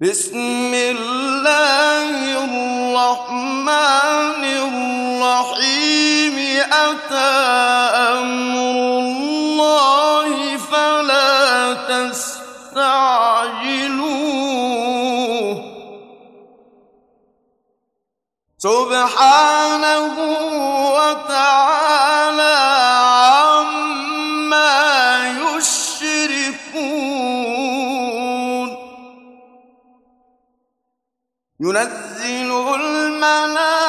بسم الله الرحمن الرحيم. أتى أمر الله فلا تستعجلوه. سبحانه الملائكة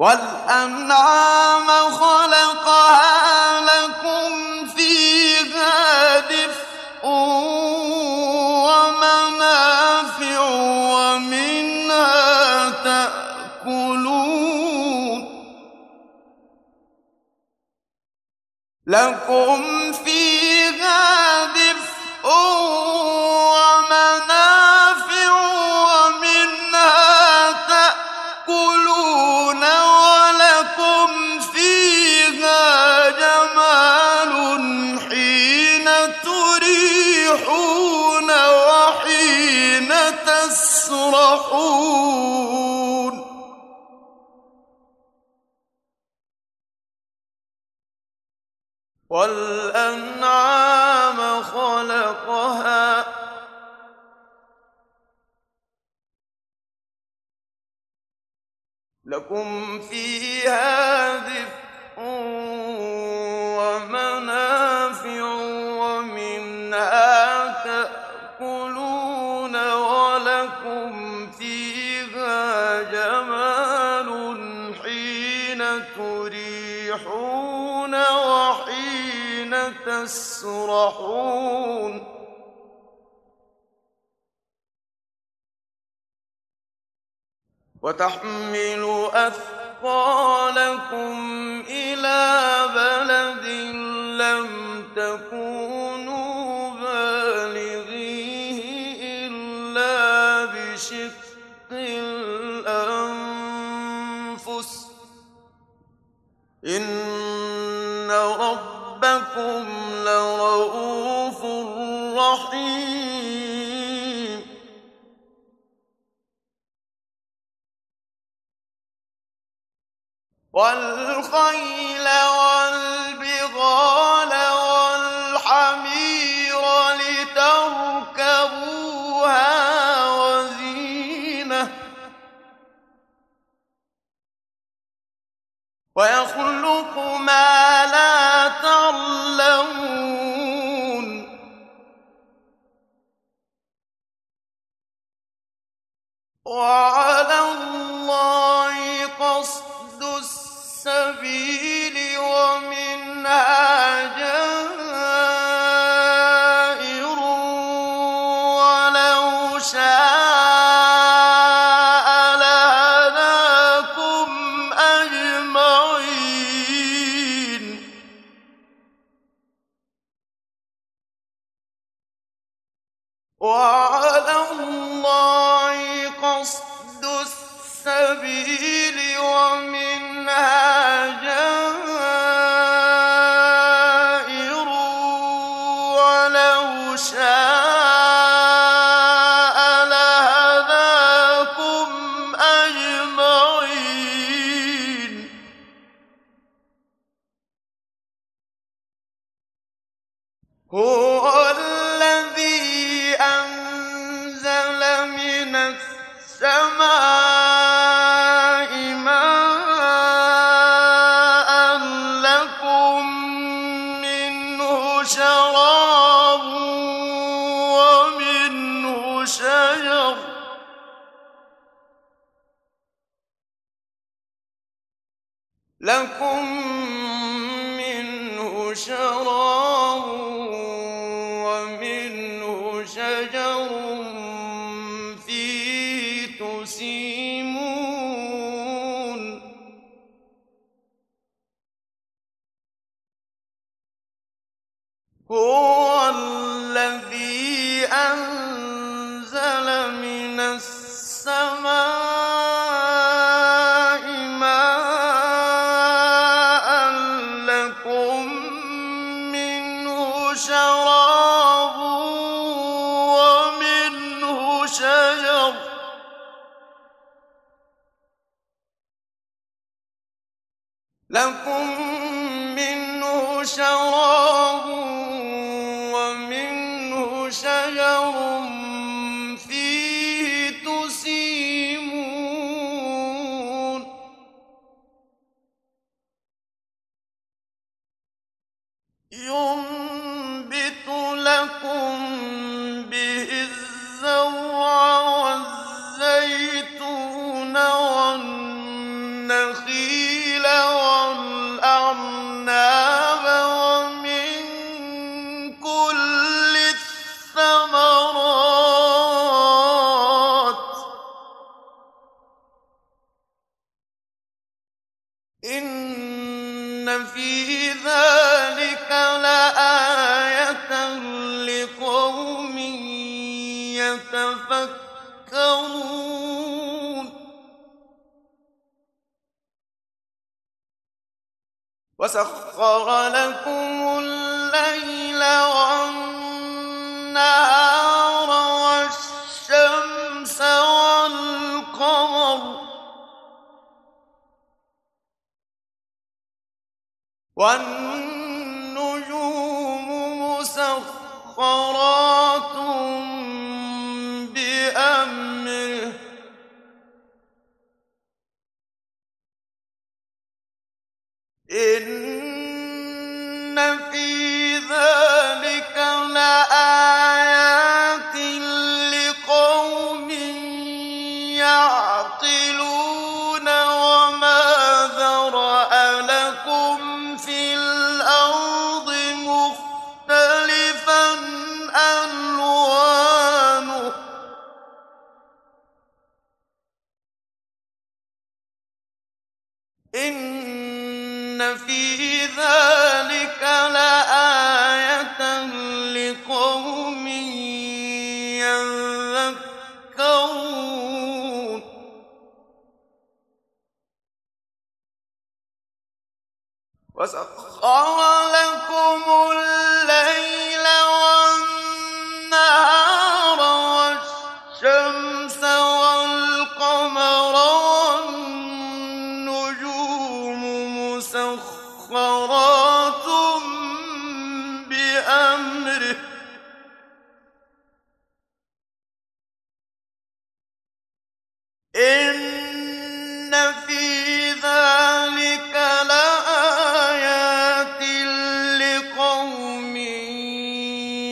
والأنعام خلقها لكم فيها دفء ومنافع ومنها تأكلون لكم فيها دفء والأنعام خلقها. لكم فيها دفء ومنافع ومنها تأكلون. تسرحون. وتحمل أثقالكم إلى بلد لم تكونوا بالغيه إلا بشق الأنفس. إن ربكم والخيل والبغال والحمير لتركبوها وزينة ويخلق ما لا تعلمون وعلى السبيل ومنها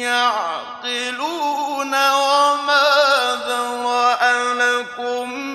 يعقلون وما ذرأ لكم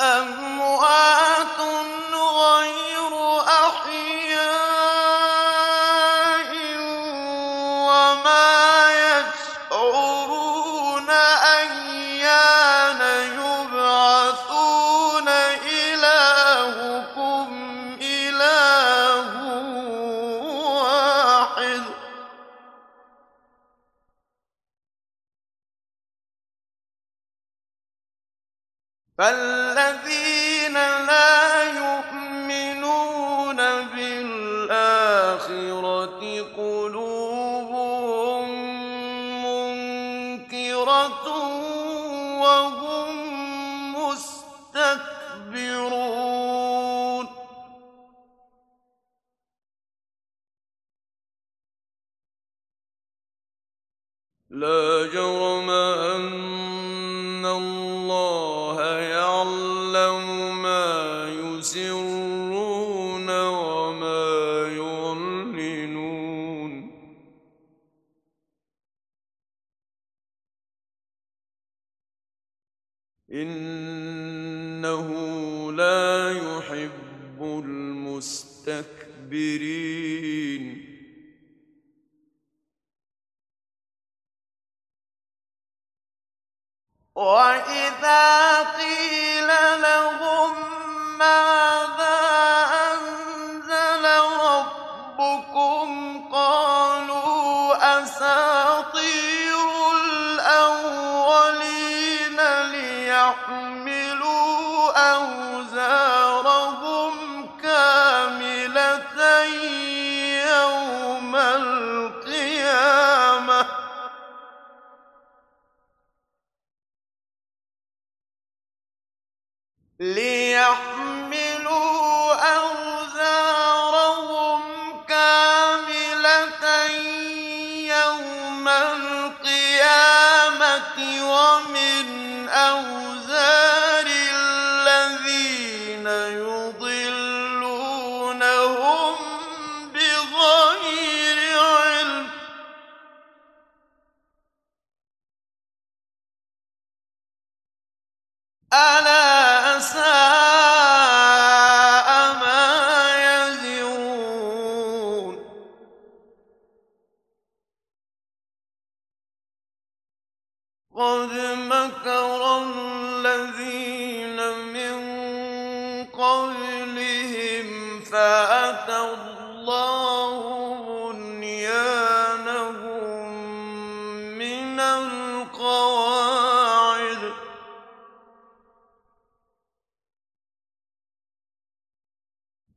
أم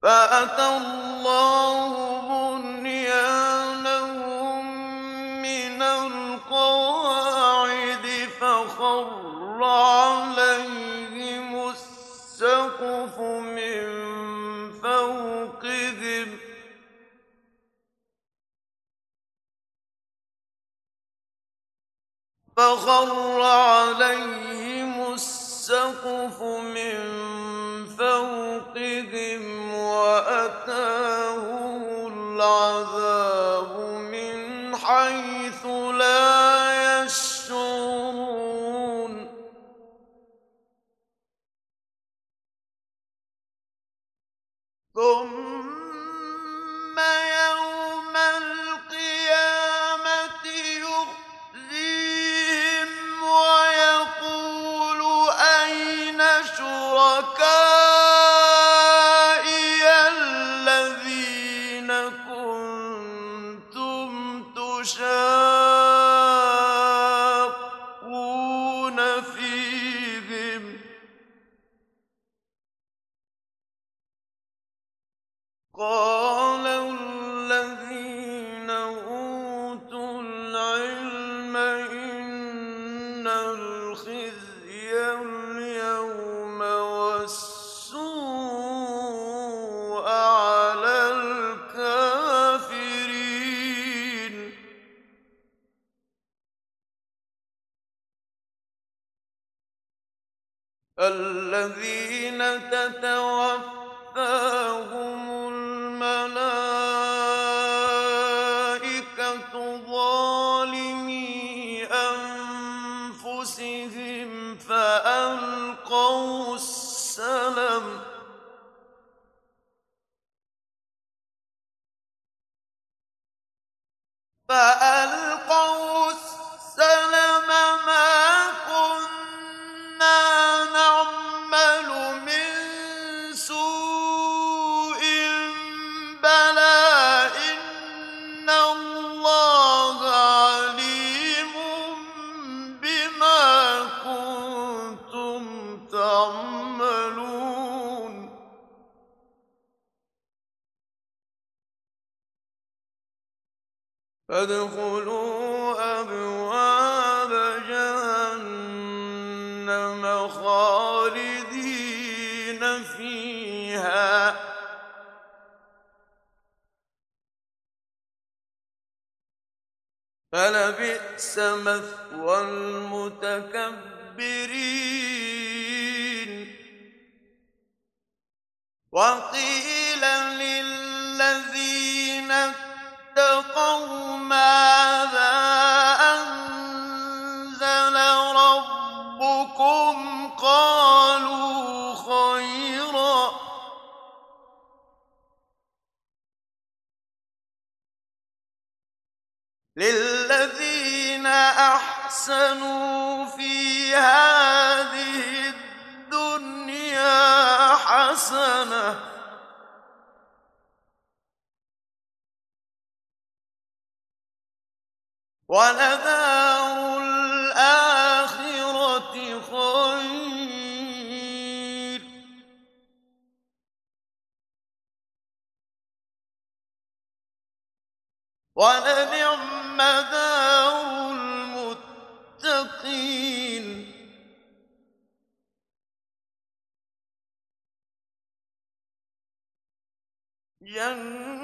فأتى الله بنيانهم من القواعد فخر عليهم السقف من فوقهم. فخر عليهم السقف من فوقهم فوقهم وأتاهم العذاب من حيث لا يشعرون. ثم أحسنوا في هذه الدنيا حسنة. ولدار الآخرة خير. ولنعم دار Yeah.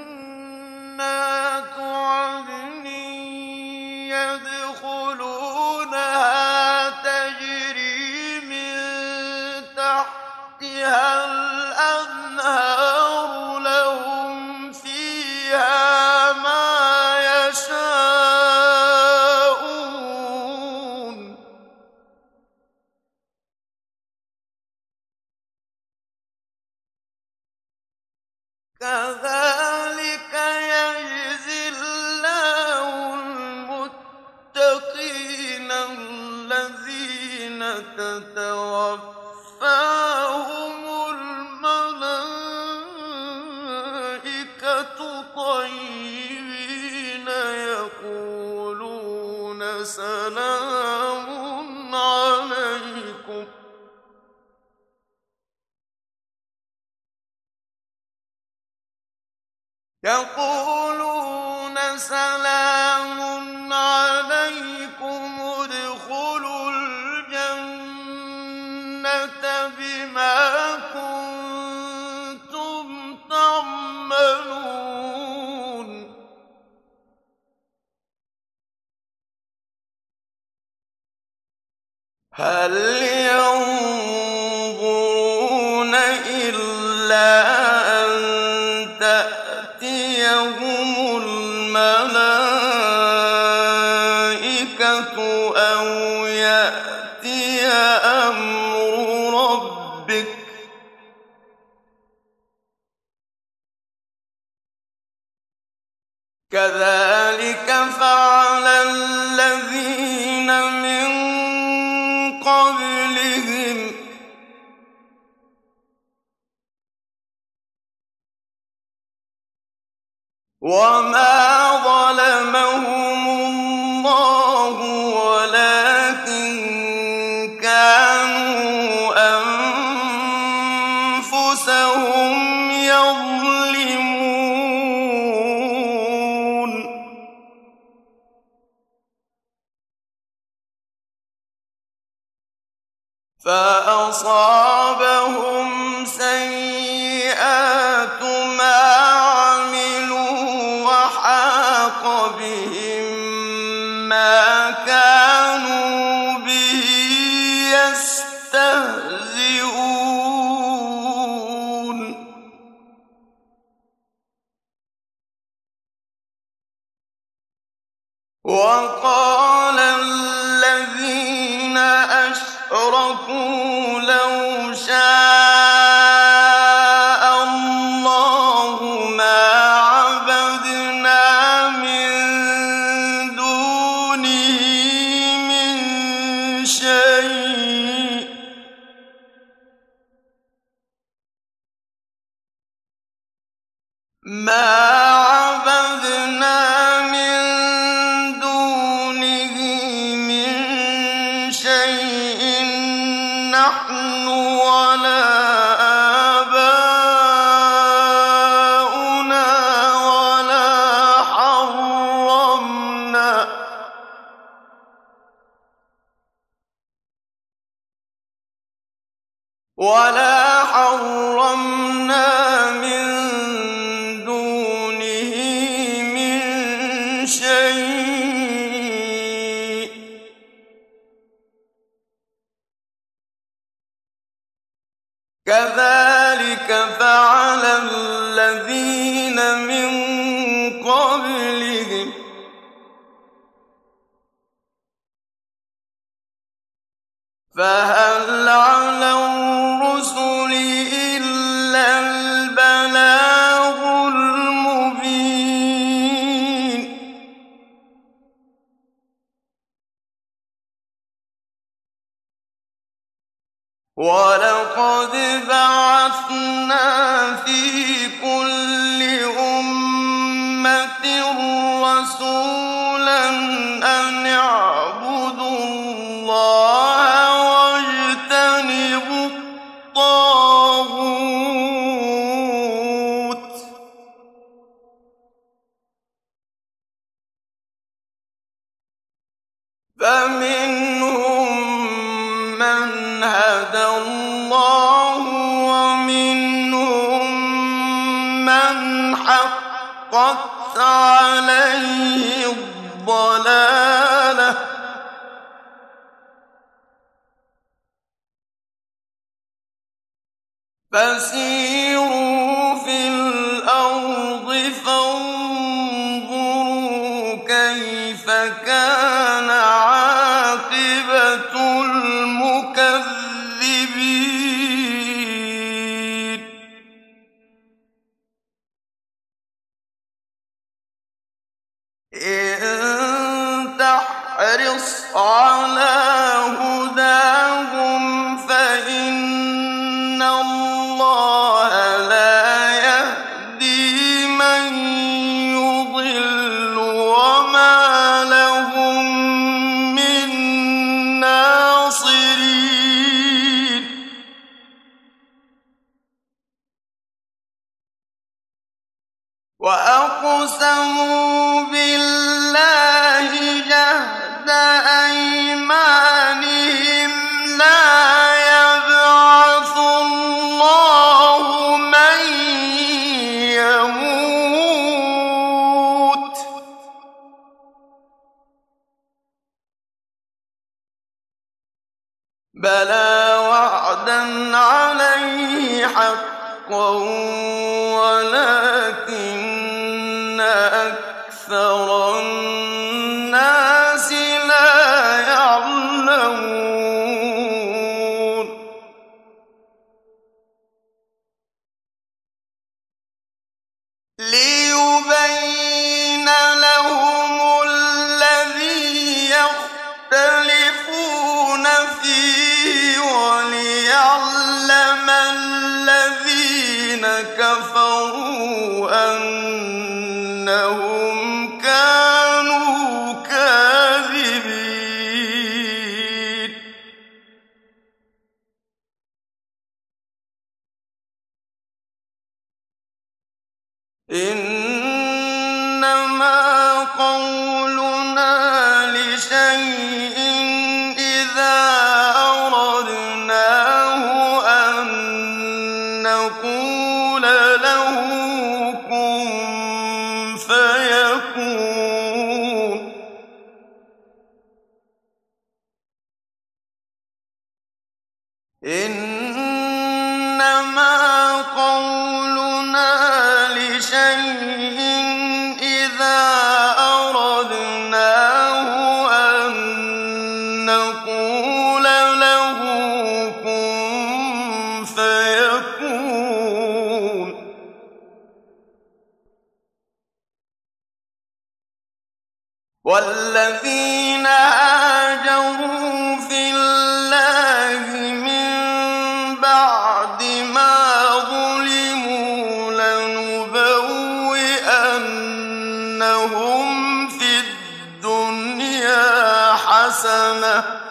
حسنة.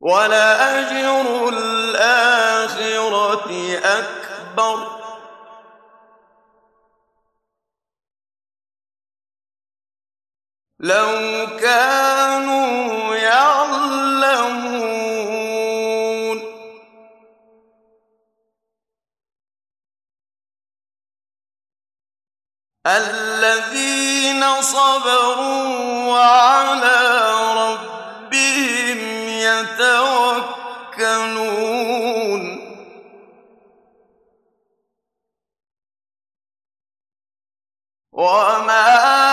ولأجر الآخرة أكبر. لو كان الذين صبروا وعلى ربهم يتوكلون. وما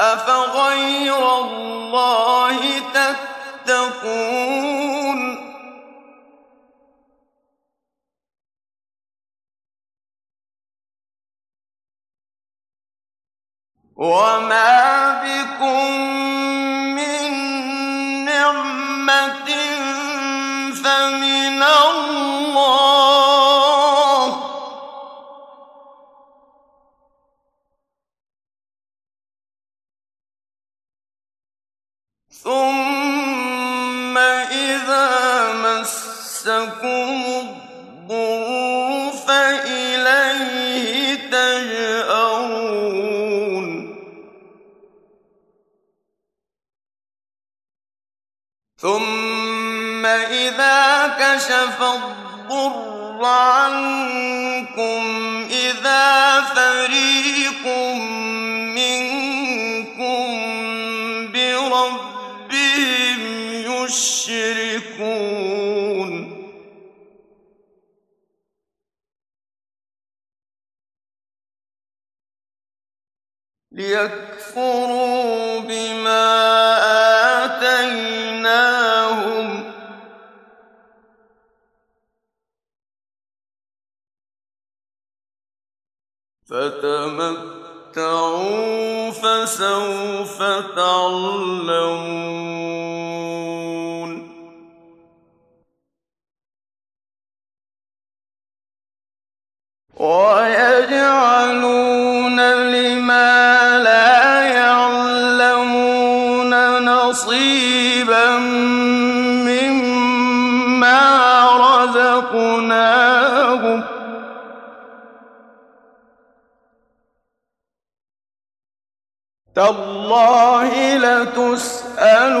أفغير الله تتقون؟ وما بكم ثم إذا مسكم الضر فإليه تجأرون. ثم إذا كشف الضر عنكم إذا فريق يشركون ليكفروا بما آتيناهم. فتمتعوا فسوف تعلمون. ويجعلون لما لا يعلمون نصيبا مما تالله لتسألن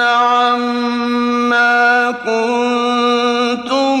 عما كنتم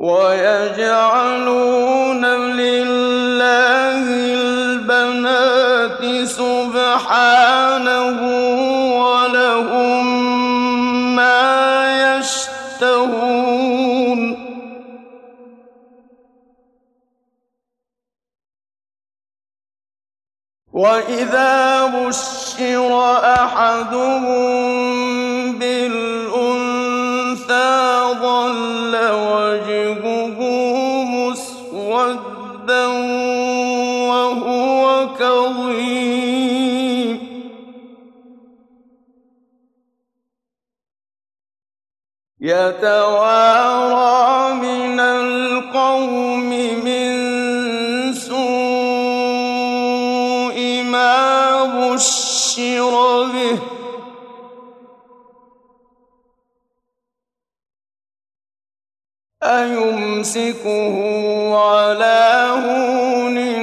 ويجعلون لله البنات سبحانه ولهم ما يشتهون. وإذا بشر أحدهم بالأنثى يتوارى من القوم من سوء ما بشر به. أيمسكه على هون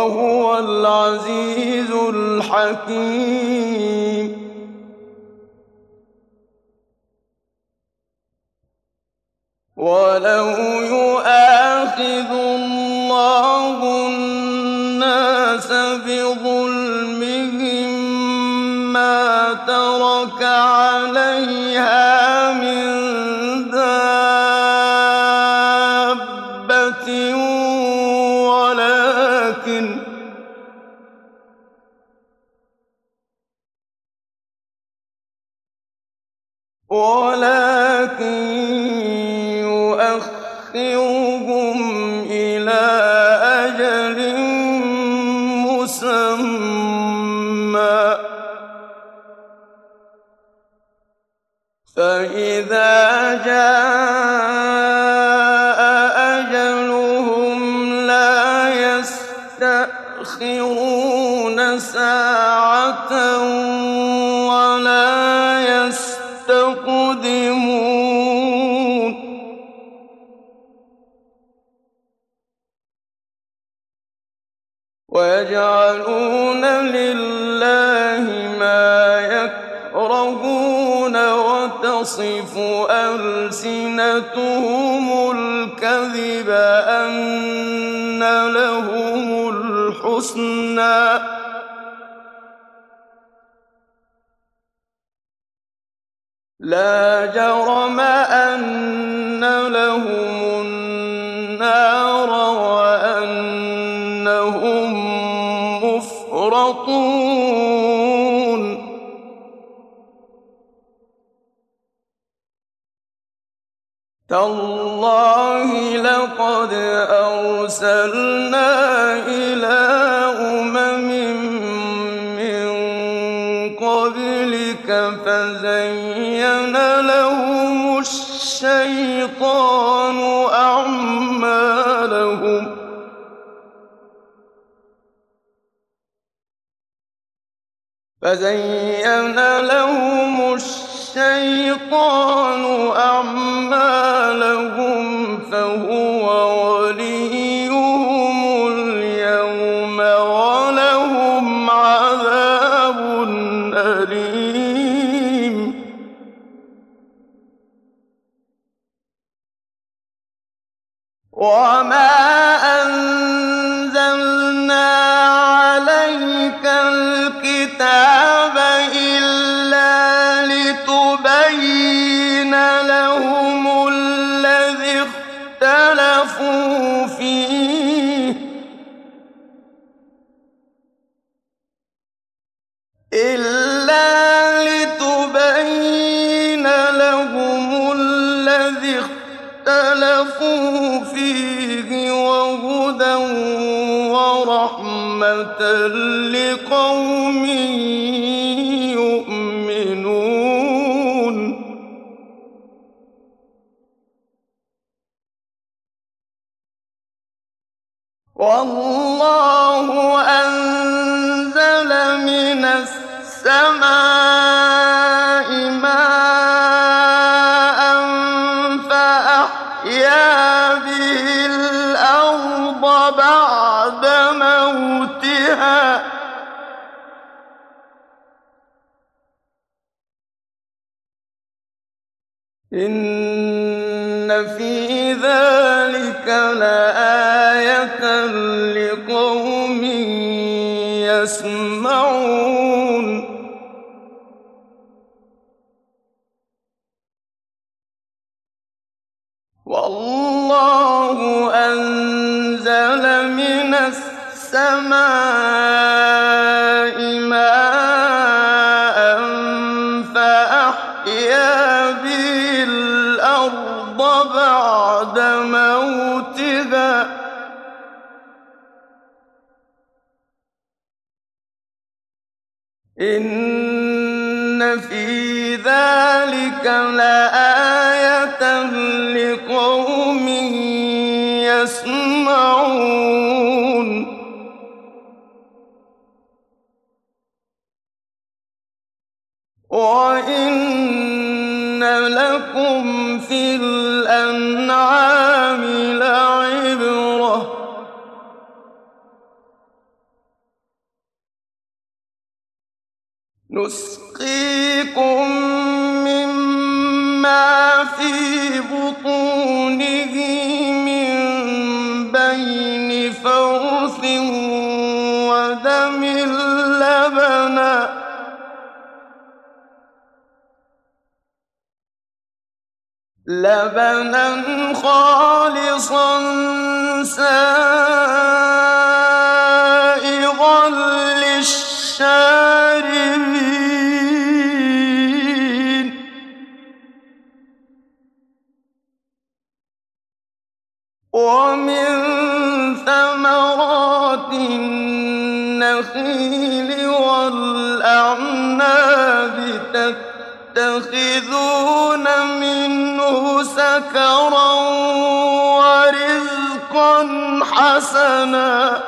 وهو العزيز الحكيم. ولو يؤاخذ الله الناس بظلمهم ما ترك عليها حجتهم الكذب أن لهم الحسنى لا جرم أن فزين لهم الشيطان أعمالهم. فزين رحمة لقوم لبنا خالصا سائغا حسنا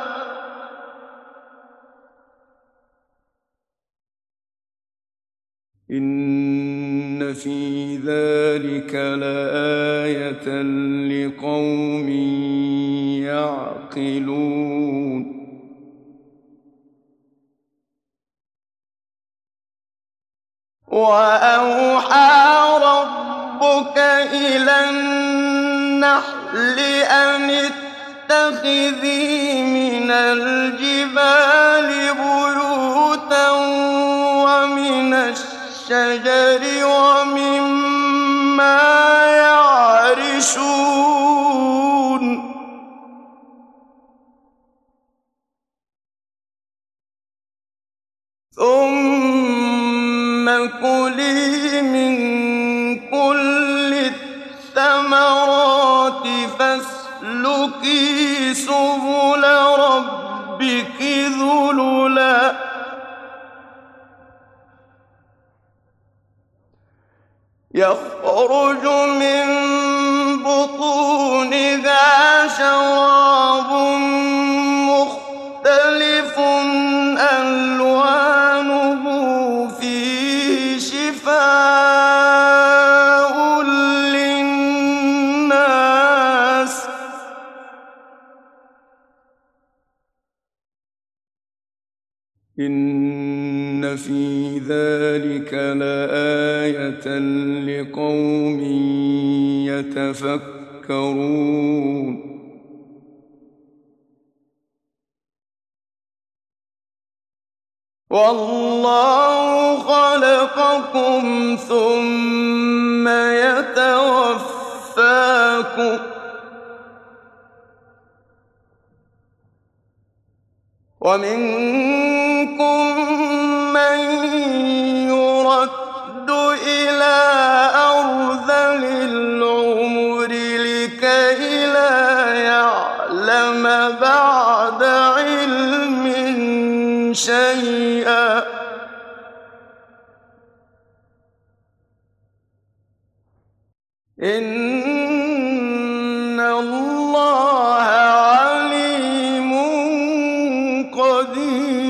والله خلقكم ثم يتوفاكم ومنكم من يرد إلى أرذل العمر لكي لا يعلم بعد شيئا. إن الله عليم قدير.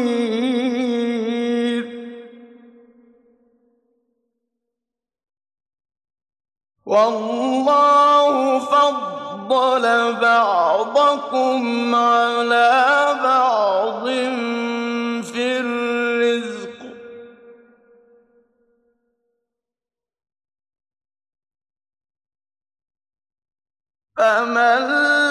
والله فضل بعضكم على بعض فمن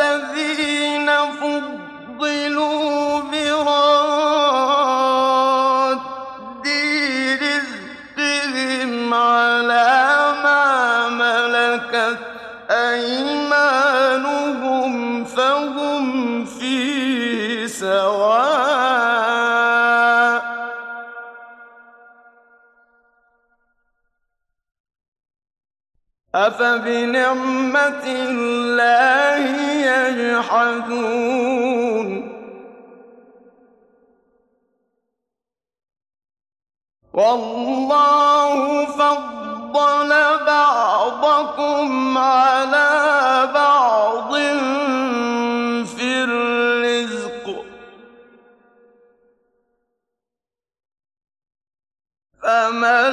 أفبنعمة الله يجحدون؟ والله فضل بعضكم على بعض في الرزق. فما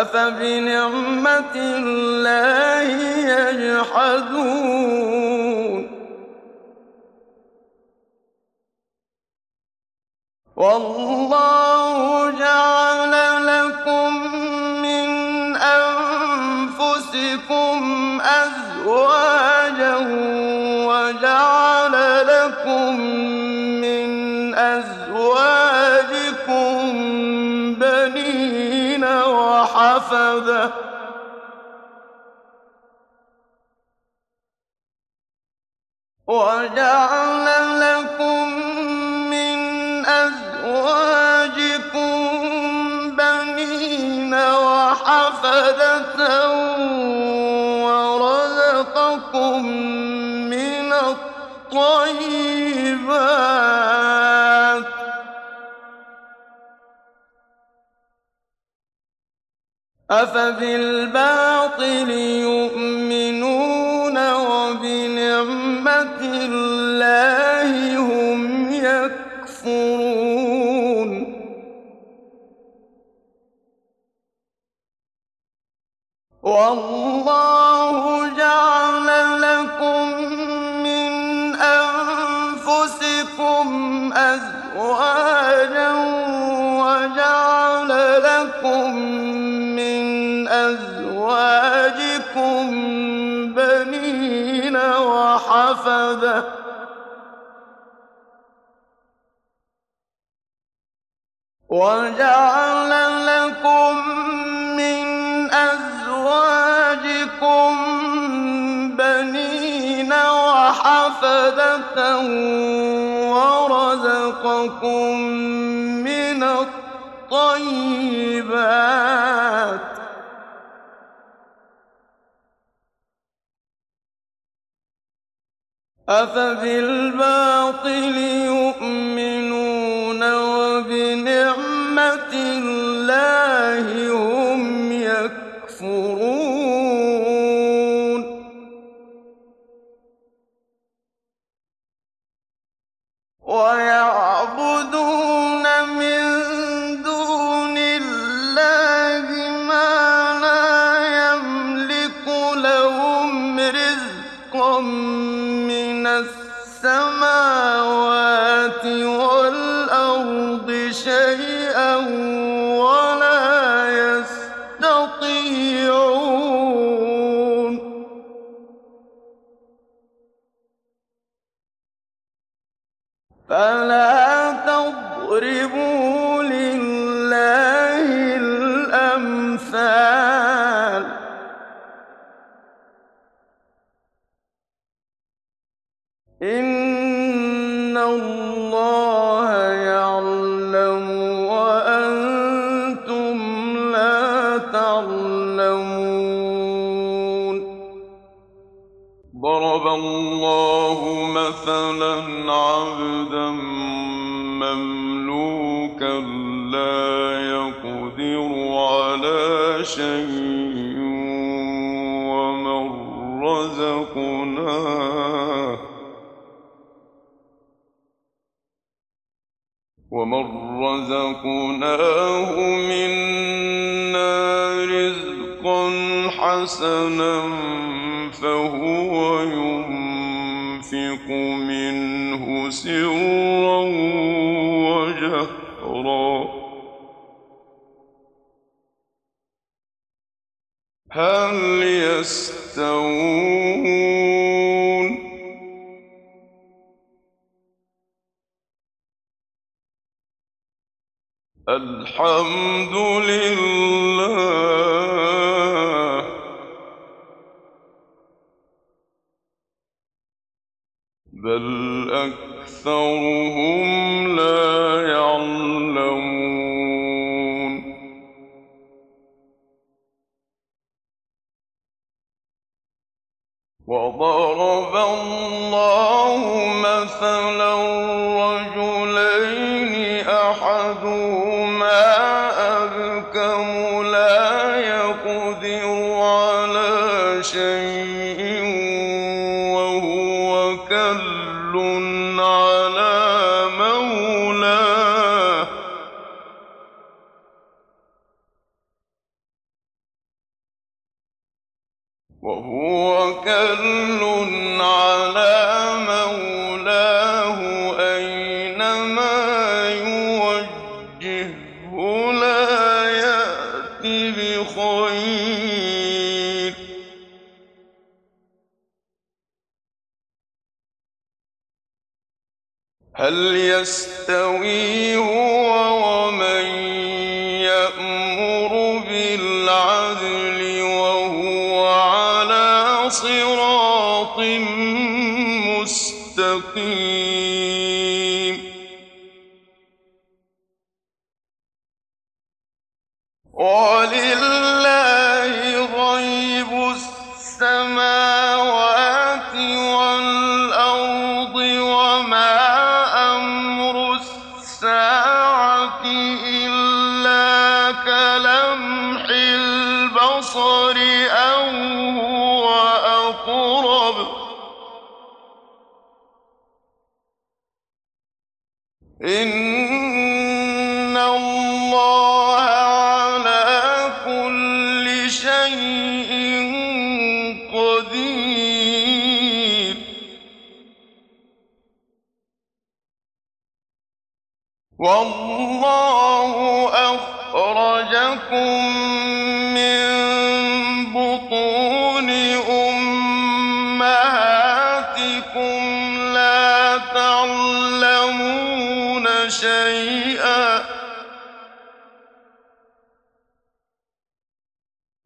أفبنعمة الله يجحدون؟ والله جعل لكم من أنفسكم أزواجا وجعل وحفدة وجعل أفبالباطل يؤمنون وبنعمة الله هم يكفرون. والله جعل لكم من أنفسكم أزواجا أزواجكم بنين وحفدة. وجعل لكم من أزواجكم بنين وحفدة ورزقكم من الطيبات. أفبالباطل يؤمنون شيء ومن رزقناه ومن رزقناه منا رزقا حسنا فهو ينفق منه سرا هل يستوون؟ الحمد لله. بل أكثرهم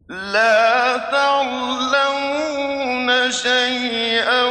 لا تعلمون شيئا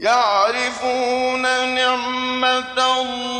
يَعْرِفُونَ نِعْمَتَ اللَّهِ.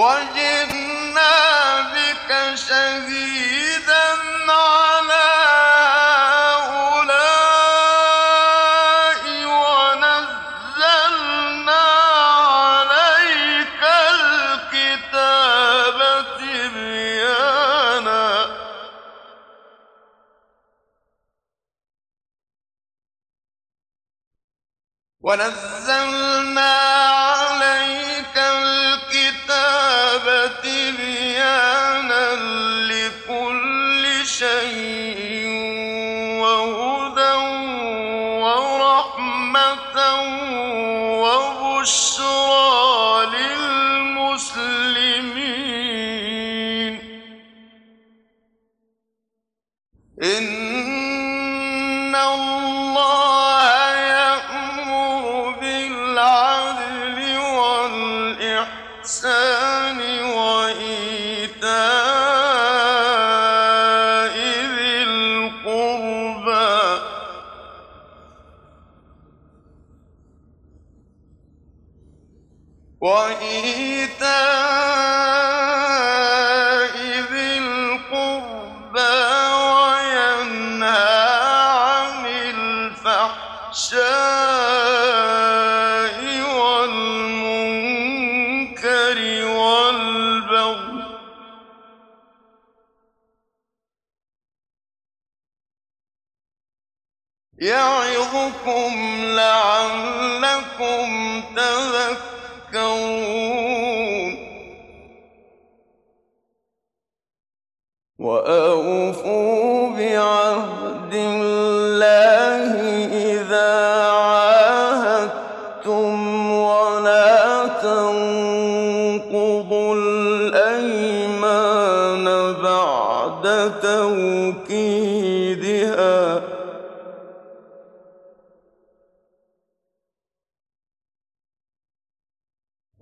وجئنا بك شهيدا علينا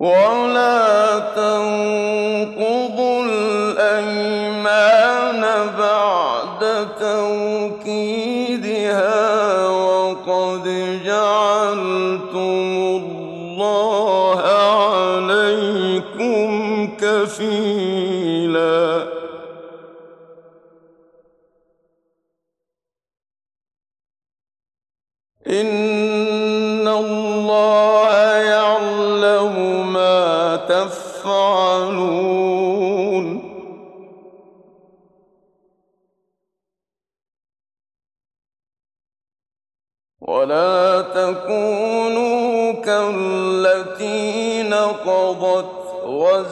ولا تنقضوا الأيمان بعد توكيدها وقد جعلتم الله عليكم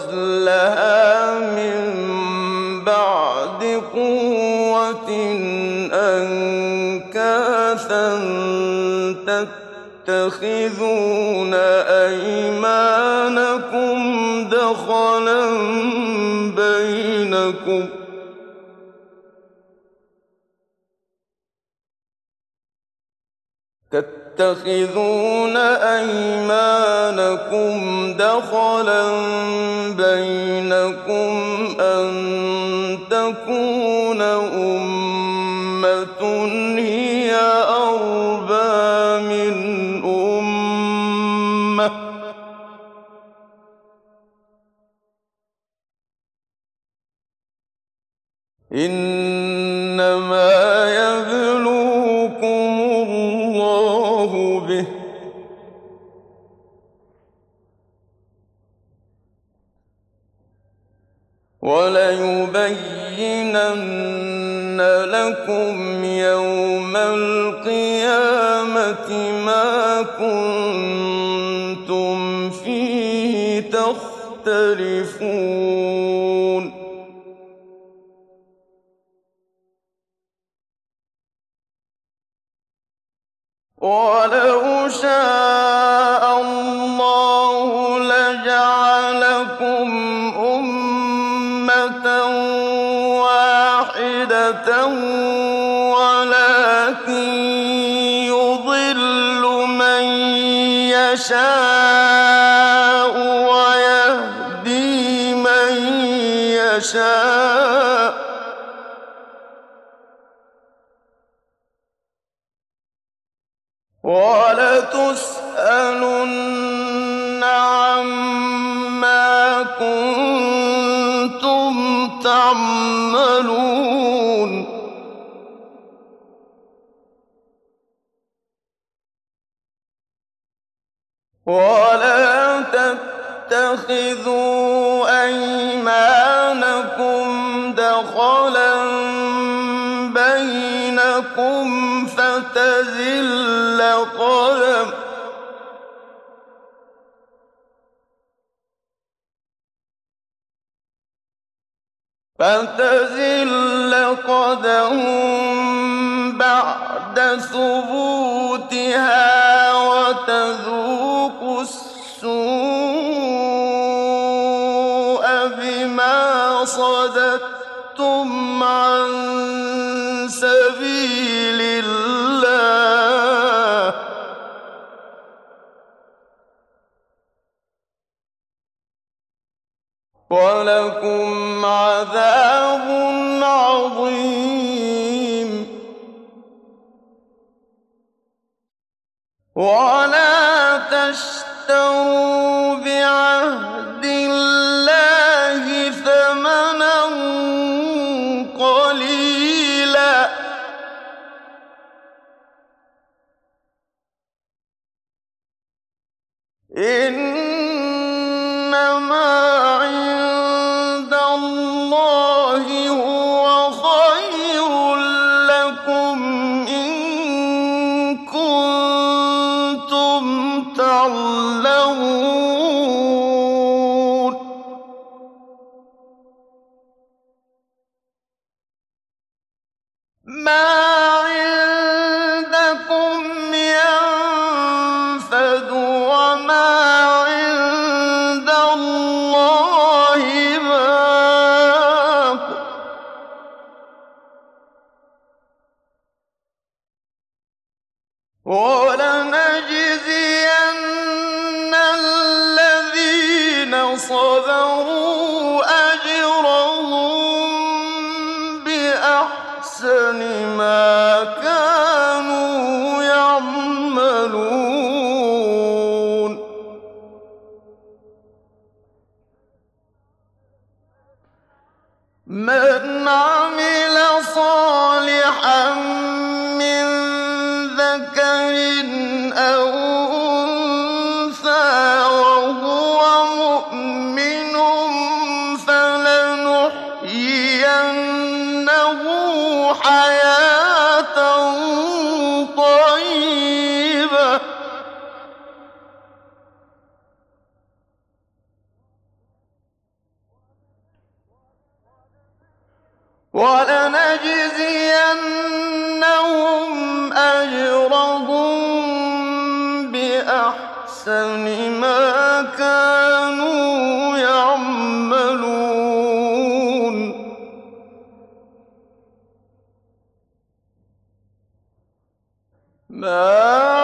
غزلها من بعد قوة أنكاثا تتخذون أيمانكم دخلا بينكم تتخذون أيمانكم دخلا بينكم أن تكون أمة هي أربى من أمة. إنما وليبينن لكم يوم القيامة ما كنتم فيه تختلفون. ولو شاء ولكن يضل من يشاء ولا تتخذوا أيمانكم دخلا بينكم فتزل قدم فتزل قدم بعد ثبوتها وتذوق ولكم عذاب عظيم. ولا تشتروا بعهد الله ثمنا قليلا. إنما مَا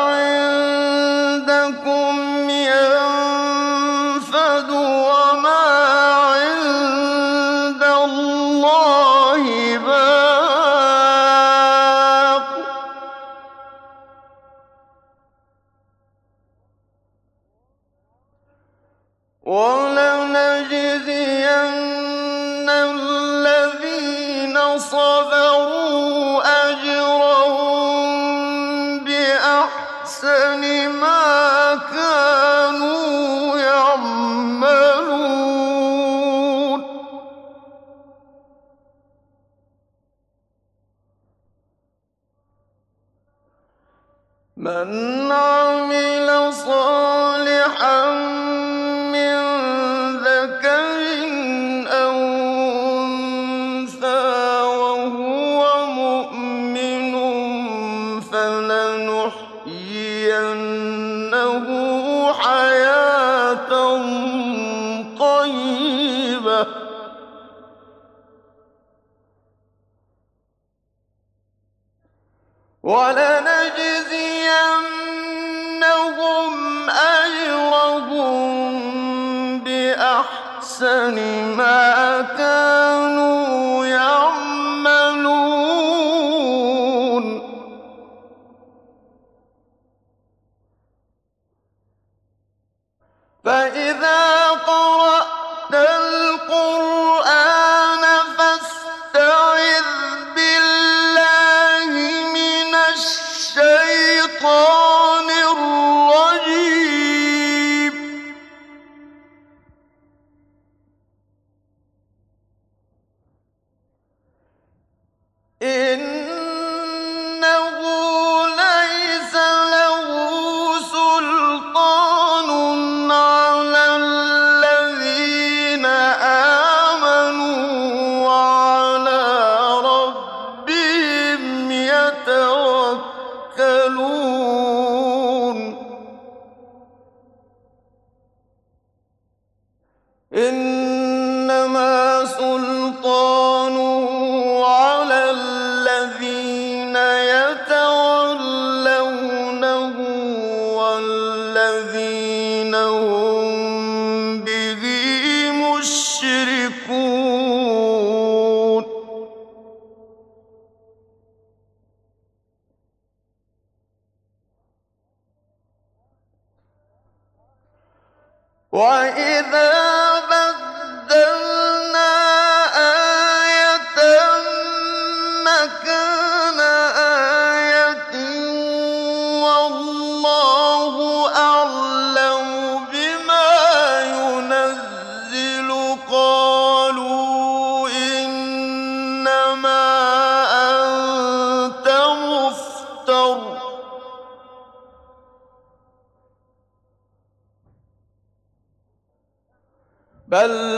بَلْ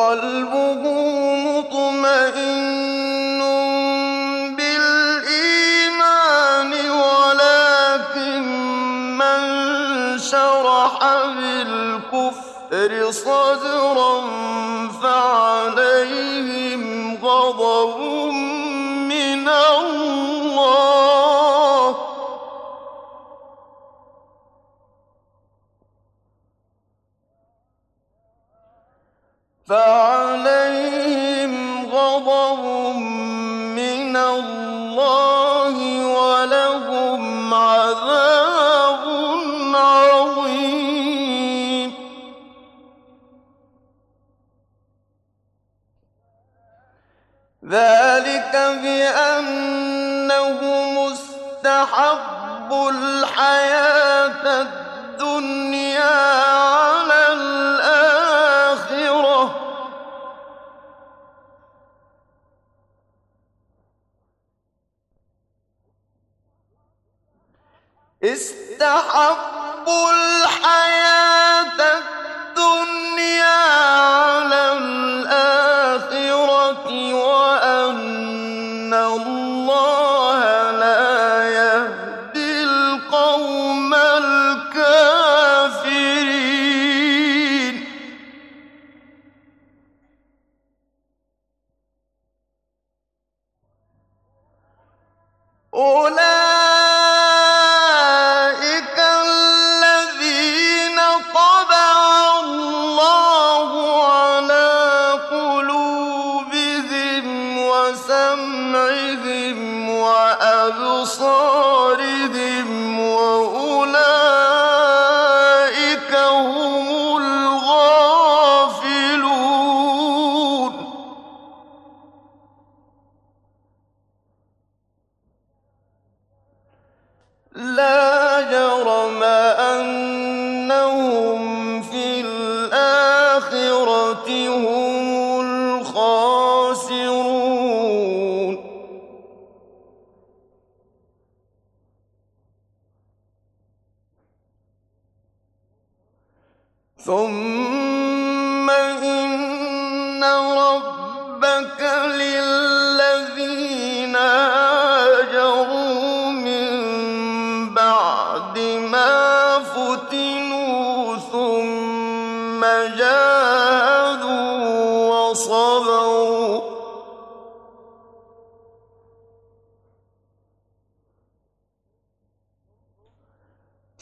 قلب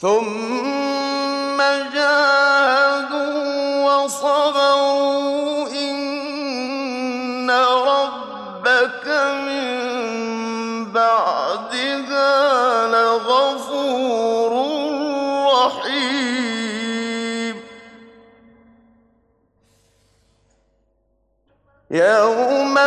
ثم جاهدوا وصبروا إن ربك من بعدها لغفور رحيم يوم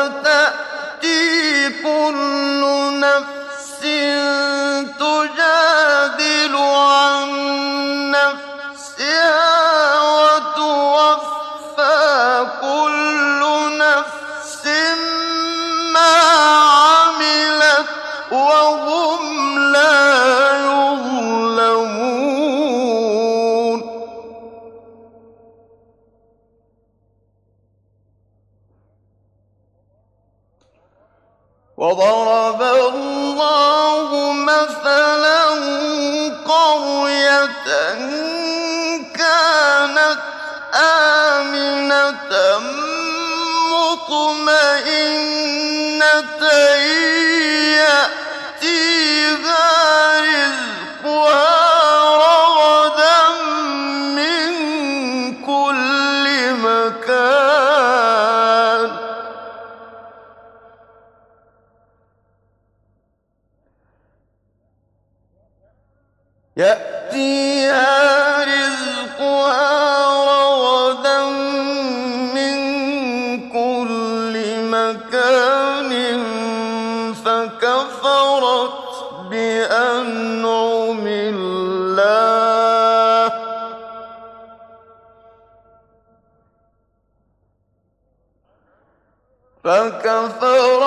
فكفرت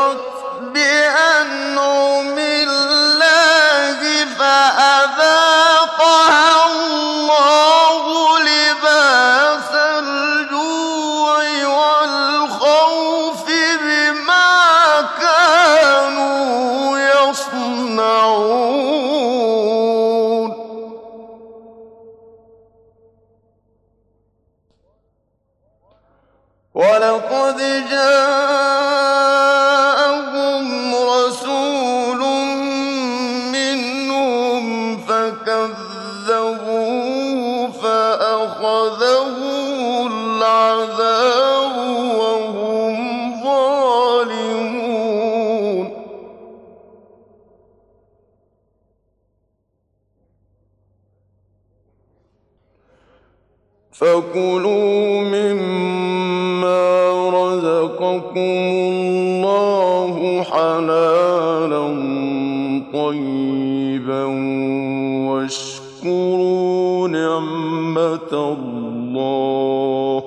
واشكروا نعمة الله.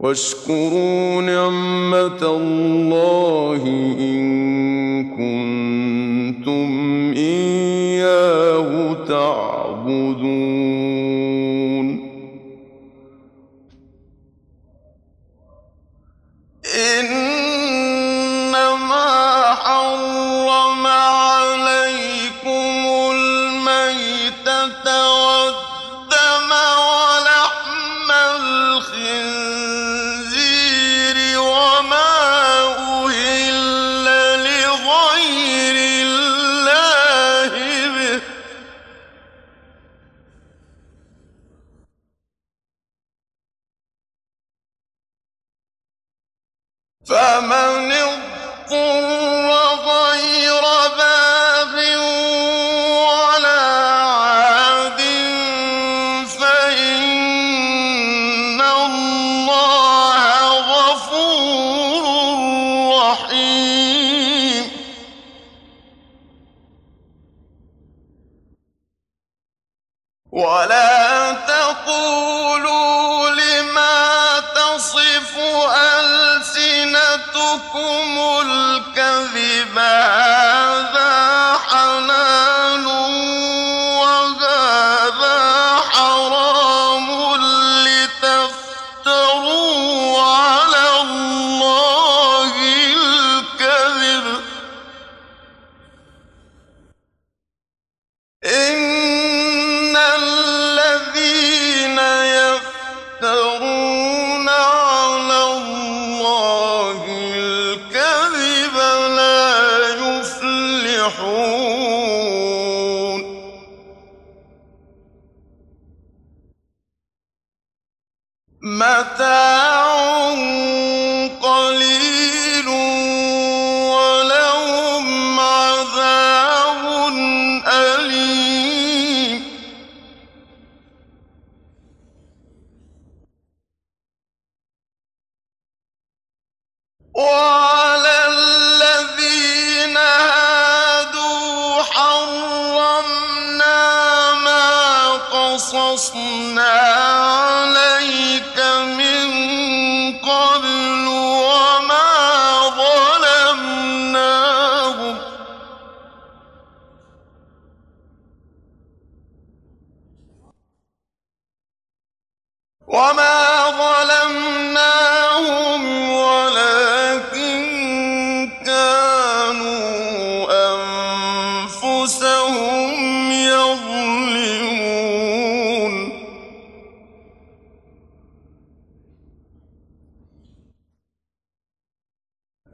واشكروا نعمة الله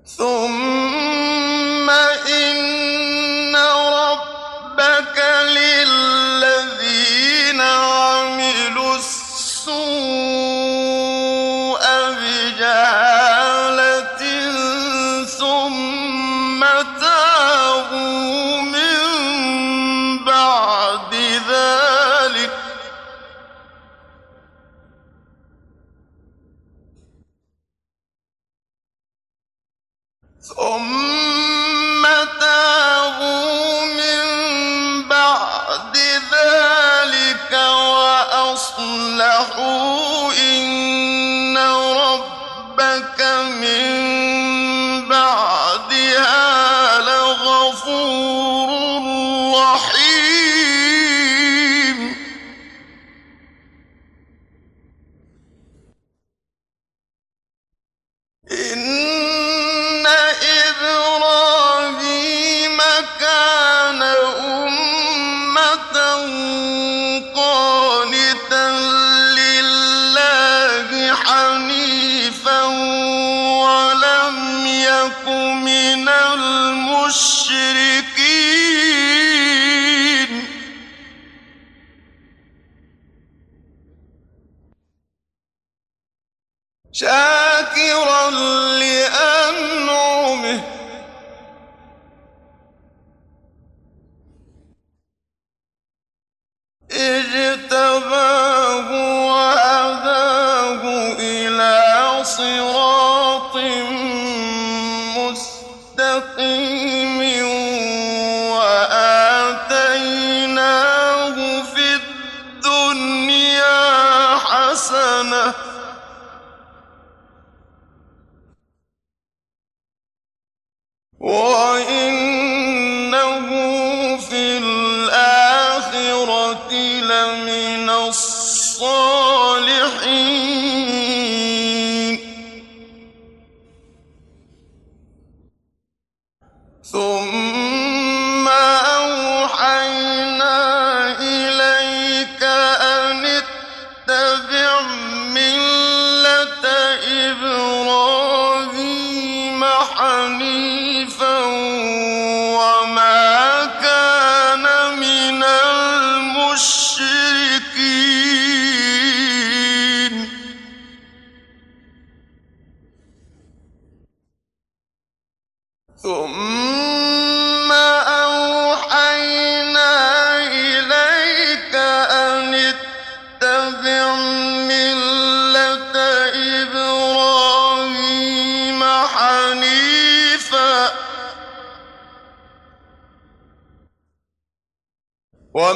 ثم به